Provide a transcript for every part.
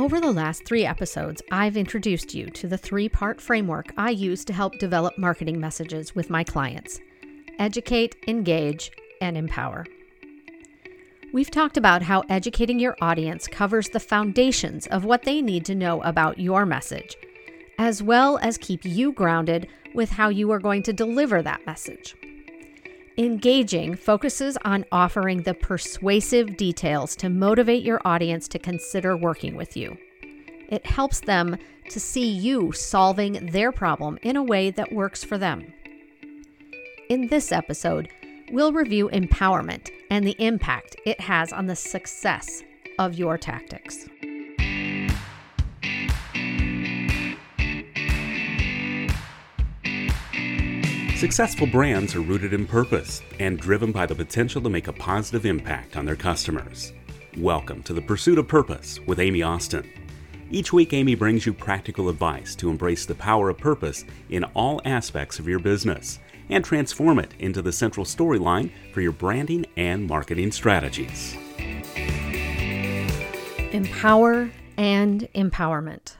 Over the last three episodes, I've introduced you to the three part framework I use to help develop marketing messages with my clients educate, engage, and empower. We've talked about how educating your audience covers the foundations of what they need to know about your message, as well as keep you grounded with how you are going to deliver that message. Engaging focuses on offering the persuasive details to motivate your audience to consider working with you. It helps them to see you solving their problem in a way that works for them. In this episode, we'll review empowerment and the impact it has on the success of your tactics. Successful brands are rooted in purpose and driven by the potential to make a positive impact on their customers. Welcome to the Pursuit of Purpose with Amy Austin. Each week, Amy brings you practical advice to embrace the power of purpose in all aspects of your business and transform it into the central storyline for your branding and marketing strategies. Empower and empowerment.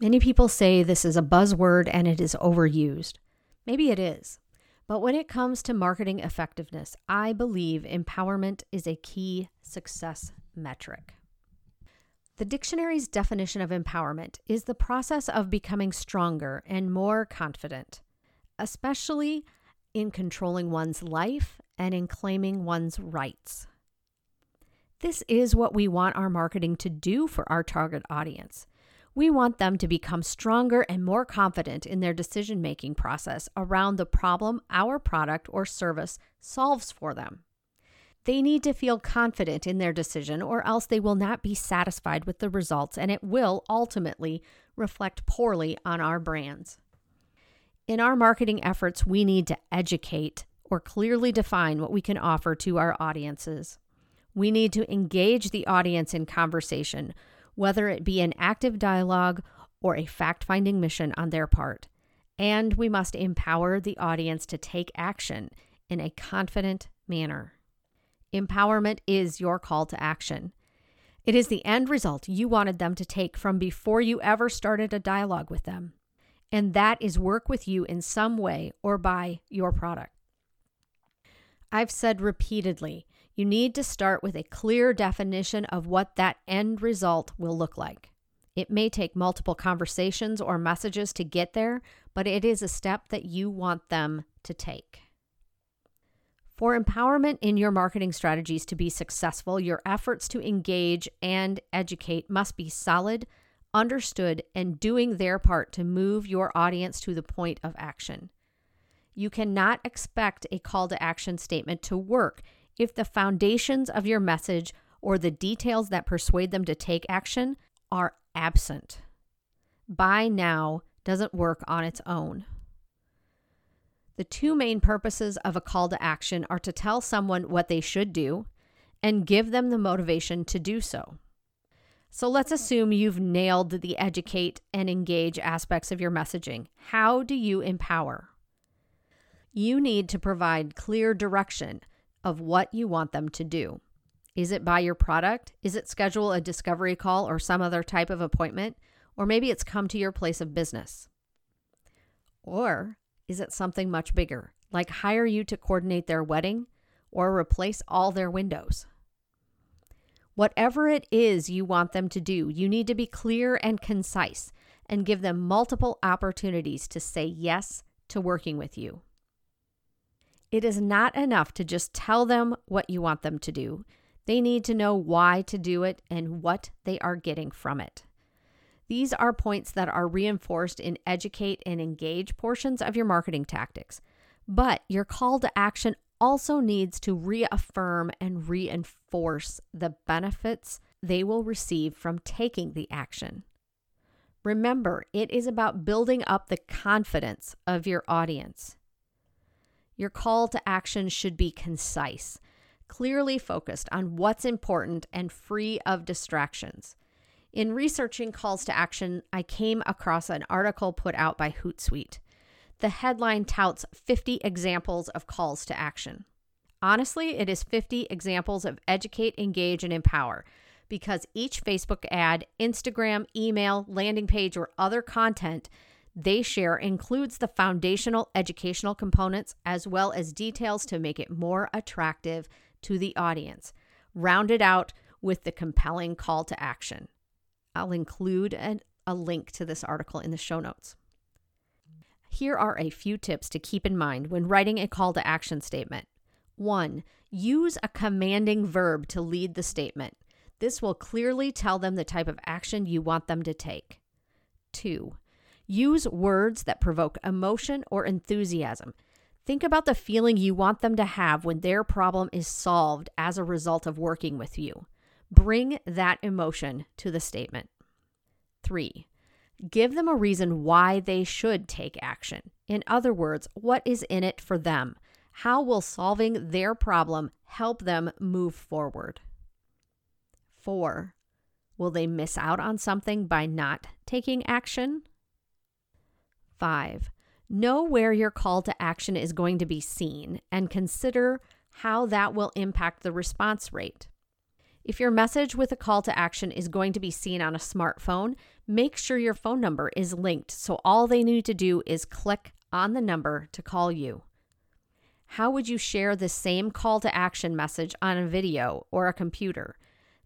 Many people say this is a buzzword and it is overused. Maybe it is. But when it comes to marketing effectiveness, I believe empowerment is a key success metric. The dictionary's definition of empowerment is the process of becoming stronger and more confident, especially in controlling one's life and in claiming one's rights. This is what we want our marketing to do for our target audience. We want them to become stronger and more confident in their decision making process around the problem our product or service solves for them. They need to feel confident in their decision, or else they will not be satisfied with the results, and it will ultimately reflect poorly on our brands. In our marketing efforts, we need to educate or clearly define what we can offer to our audiences. We need to engage the audience in conversation whether it be an active dialogue or a fact finding mission on their part. And we must empower the audience to take action in a confident manner. Empowerment is your call to action. It is the end result you wanted them to take from before you ever started a dialogue with them. And that is work with you in some way or buy your product. I've said repeatedly you need to start with a clear definition of what that end result will look like. It may take multiple conversations or messages to get there, but it is a step that you want them to take. For empowerment in your marketing strategies to be successful, your efforts to engage and educate must be solid, understood, and doing their part to move your audience to the point of action. You cannot expect a call to action statement to work if the foundations of your message or the details that persuade them to take action are absent. Buy now doesn't work on its own. The two main purposes of a call to action are to tell someone what they should do and give them the motivation to do so. So let's assume you've nailed the educate and engage aspects of your messaging. How do you empower? You need to provide clear direction of what you want them to do. Is it buy your product? Is it schedule a discovery call or some other type of appointment? Or maybe it's come to your place of business. Or is it something much bigger, like hire you to coordinate their wedding or replace all their windows? Whatever it is you want them to do, you need to be clear and concise and give them multiple opportunities to say yes to working with you. It is not enough to just tell them what you want them to do. They need to know why to do it and what they are getting from it. These are points that are reinforced in educate and engage portions of your marketing tactics. But your call to action also needs to reaffirm and reinforce the benefits they will receive from taking the action. Remember, it is about building up the confidence of your audience. Your call to action should be concise, clearly focused on what's important, and free of distractions. In researching calls to action, I came across an article put out by Hootsuite. The headline touts 50 examples of calls to action. Honestly, it is 50 examples of educate, engage, and empower because each Facebook ad, Instagram, email, landing page, or other content they share includes the foundational educational components as well as details to make it more attractive to the audience, rounded out with the compelling call to action. I'll include a, a link to this article in the show notes. Here are a few tips to keep in mind when writing a call to action statement. One, use a commanding verb to lead the statement. This will clearly tell them the type of action you want them to take. Two, use words that provoke emotion or enthusiasm. Think about the feeling you want them to have when their problem is solved as a result of working with you. Bring that emotion to the statement. Three, Give them a reason why they should take action. In other words, what is in it for them? How will solving their problem help them move forward? Four, will they miss out on something by not taking action? Five, know where your call to action is going to be seen and consider how that will impact the response rate. If your message with a call to action is going to be seen on a smartphone, make sure your phone number is linked so all they need to do is click on the number to call you. How would you share the same call to action message on a video or a computer?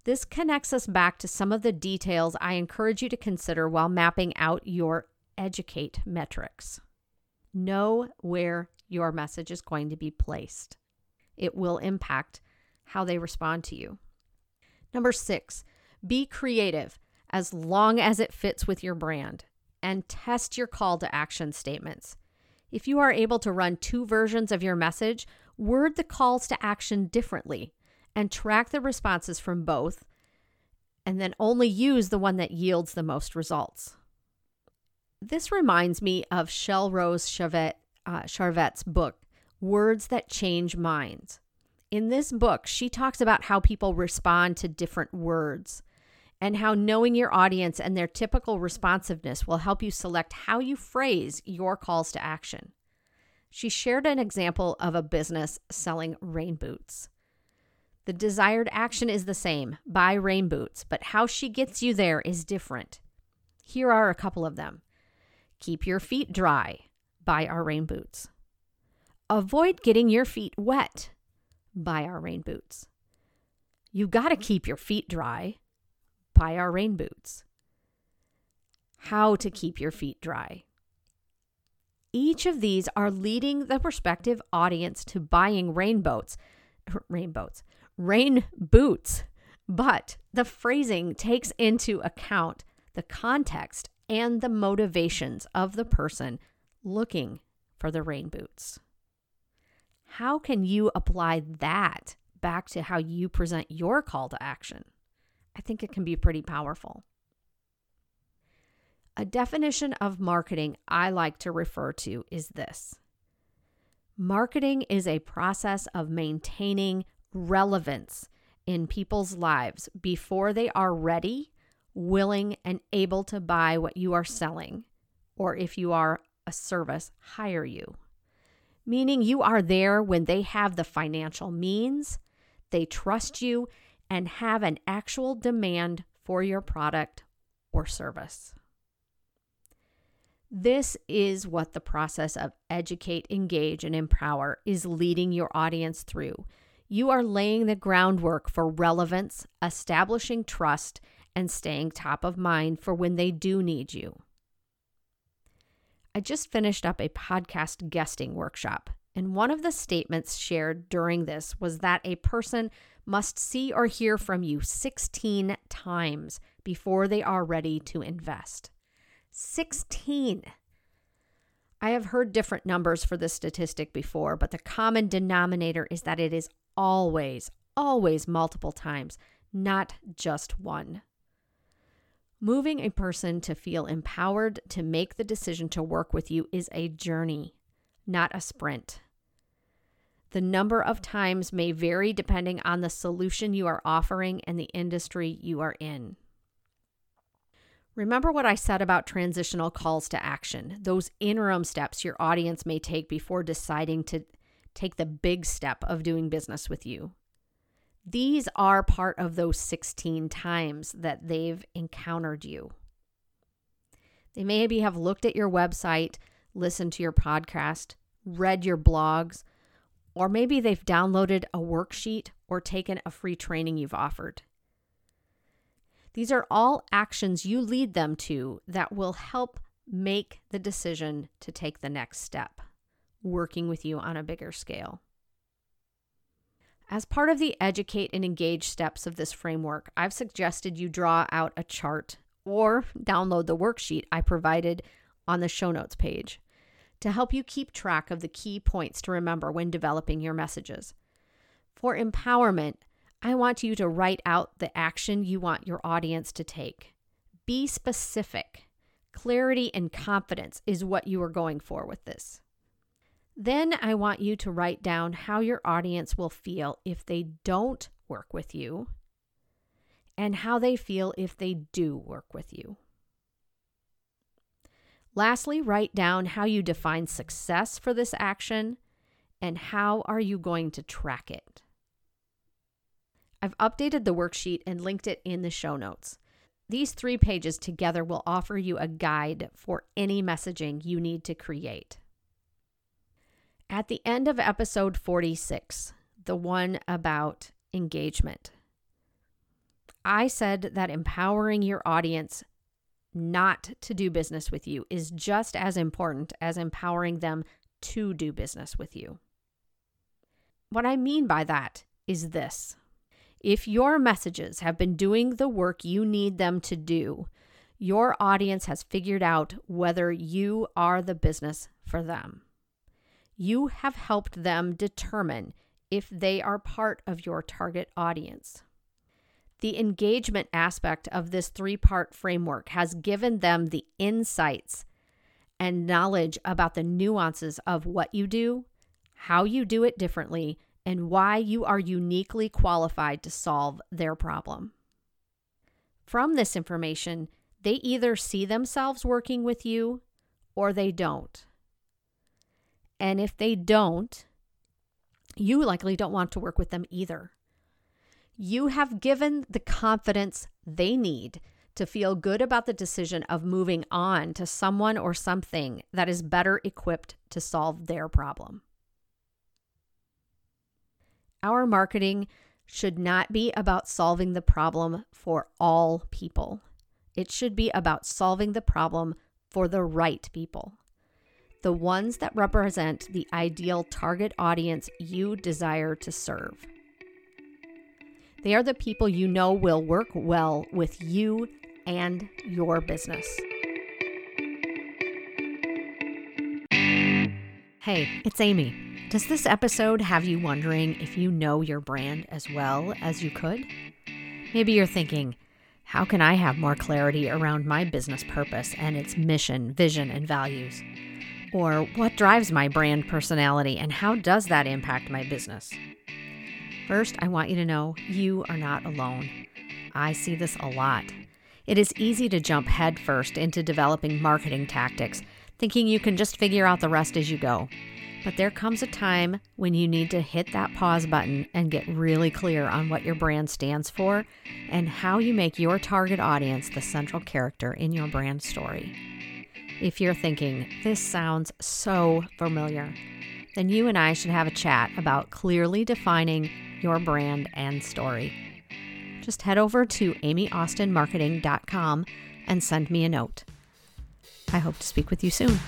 This connects us back to some of the details I encourage you to consider while mapping out your educate metrics. Know where your message is going to be placed. It will impact how they respond to you. Number six, be creative as long as it fits with your brand and test your call to action statements. If you are able to run two versions of your message, word the calls to action differently and track the responses from both, and then only use the one that yields the most results. This reminds me of Shelle Rose uh, Charvet's book, Words That Change Minds. In this book, she talks about how people respond to different words and how knowing your audience and their typical responsiveness will help you select how you phrase your calls to action. She shared an example of a business selling rain boots. The desired action is the same buy rain boots, but how she gets you there is different. Here are a couple of them Keep your feet dry, buy our rain boots. Avoid getting your feet wet, buy our rain boots. You got to keep your feet dry. Buy our rain boots. How to keep your feet dry. Each of these are leading the prospective audience to buying rainboats, rainboats, rain boats. Rain boots. But the phrasing takes into account the context and the motivations of the person looking for the rain boots. How can you apply that back to how you present your call to action? I think it can be pretty powerful. A definition of marketing I like to refer to is this Marketing is a process of maintaining relevance in people's lives before they are ready, willing, and able to buy what you are selling, or if you are a service, hire you meaning you are there when they have the financial means, they trust you, and have an actual demand for your product or service. This is what the process of educate, engage, and empower is leading your audience through. You are laying the groundwork for relevance, establishing trust, and staying top of mind for when they do need you. I just finished up a podcast guesting workshop, and one of the statements shared during this was that a person must see or hear from you 16 times before they are ready to invest. 16. I have heard different numbers for this statistic before, but the common denominator is that it is always, always multiple times, not just one. Moving a person to feel empowered to make the decision to work with you is a journey, not a sprint. The number of times may vary depending on the solution you are offering and the industry you are in. Remember what I said about transitional calls to action, those interim steps your audience may take before deciding to take the big step of doing business with you. These are part of those 16 times that they've encountered you. They maybe have looked at your website, listened to your podcast, read your blogs, or maybe they've downloaded a worksheet or taken a free training you've offered. These are all actions you lead them to that will help make the decision to take the next step, working with you on a bigger scale. As part of the educate and engage steps of this framework, I've suggested you draw out a chart or download the worksheet I provided on the show notes page to help you keep track of the key points to remember when developing your messages. For empowerment, I want you to write out the action you want your audience to take. Be specific. Clarity and confidence is what you are going for with this. Then I want you to write down how your audience will feel if they don't work with you and how they feel if they do work with you. Lastly, write down how you define success for this action and how are you going to track it. I've updated the worksheet and linked it in the show notes. These three pages together will offer you a guide for any messaging you need to create. At the end of episode 46, the one about engagement, I said that empowering your audience not to do business with you is just as important as empowering them to do business with you. What I mean by that is this if your messages have been doing the work you need them to do, your audience has figured out whether you are the business for them. You have helped them determine if they are part of your target audience. The engagement aspect of this three part framework has given them the insights and knowledge about the nuances of what you do, how you do it differently, and why you are uniquely qualified to solve their problem. From this information, they either see themselves working with you or they don't. And if they don't, you likely don't want to work with them either. You have given the confidence they need to feel good about the decision of moving on to someone or something that is better equipped to solve their problem. Our marketing should not be about solving the problem for all people. It should be about solving the problem for the right people, the ones that represent the ideal target audience you desire to serve. They are the people you know will work well with you and your business. Hey, it's Amy. Does this episode have you wondering if you know your brand as well as you could? Maybe you're thinking, how can I have more clarity around my business purpose and its mission, vision, and values? Or what drives my brand personality and how does that impact my business? First, I want you to know you are not alone. I see this a lot. It is easy to jump headfirst into developing marketing tactics, thinking you can just figure out the rest as you go. But there comes a time when you need to hit that pause button and get really clear on what your brand stands for and how you make your target audience the central character in your brand story. If you're thinking, this sounds so familiar, then you and I should have a chat about clearly defining your brand and story. Just head over to amyaustinmarketing.com and send me a note. I hope to speak with you soon.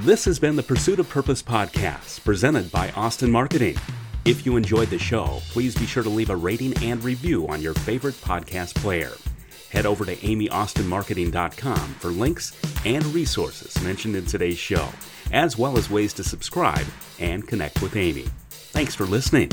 This has been the Pursuit of Purpose podcast presented by Austin Marketing. If you enjoyed the show, please be sure to leave a rating and review on your favorite podcast player. Head over to amyaustinmarketing.com for links and resources mentioned in today's show as well as ways to subscribe and connect with Amy. Thanks for listening.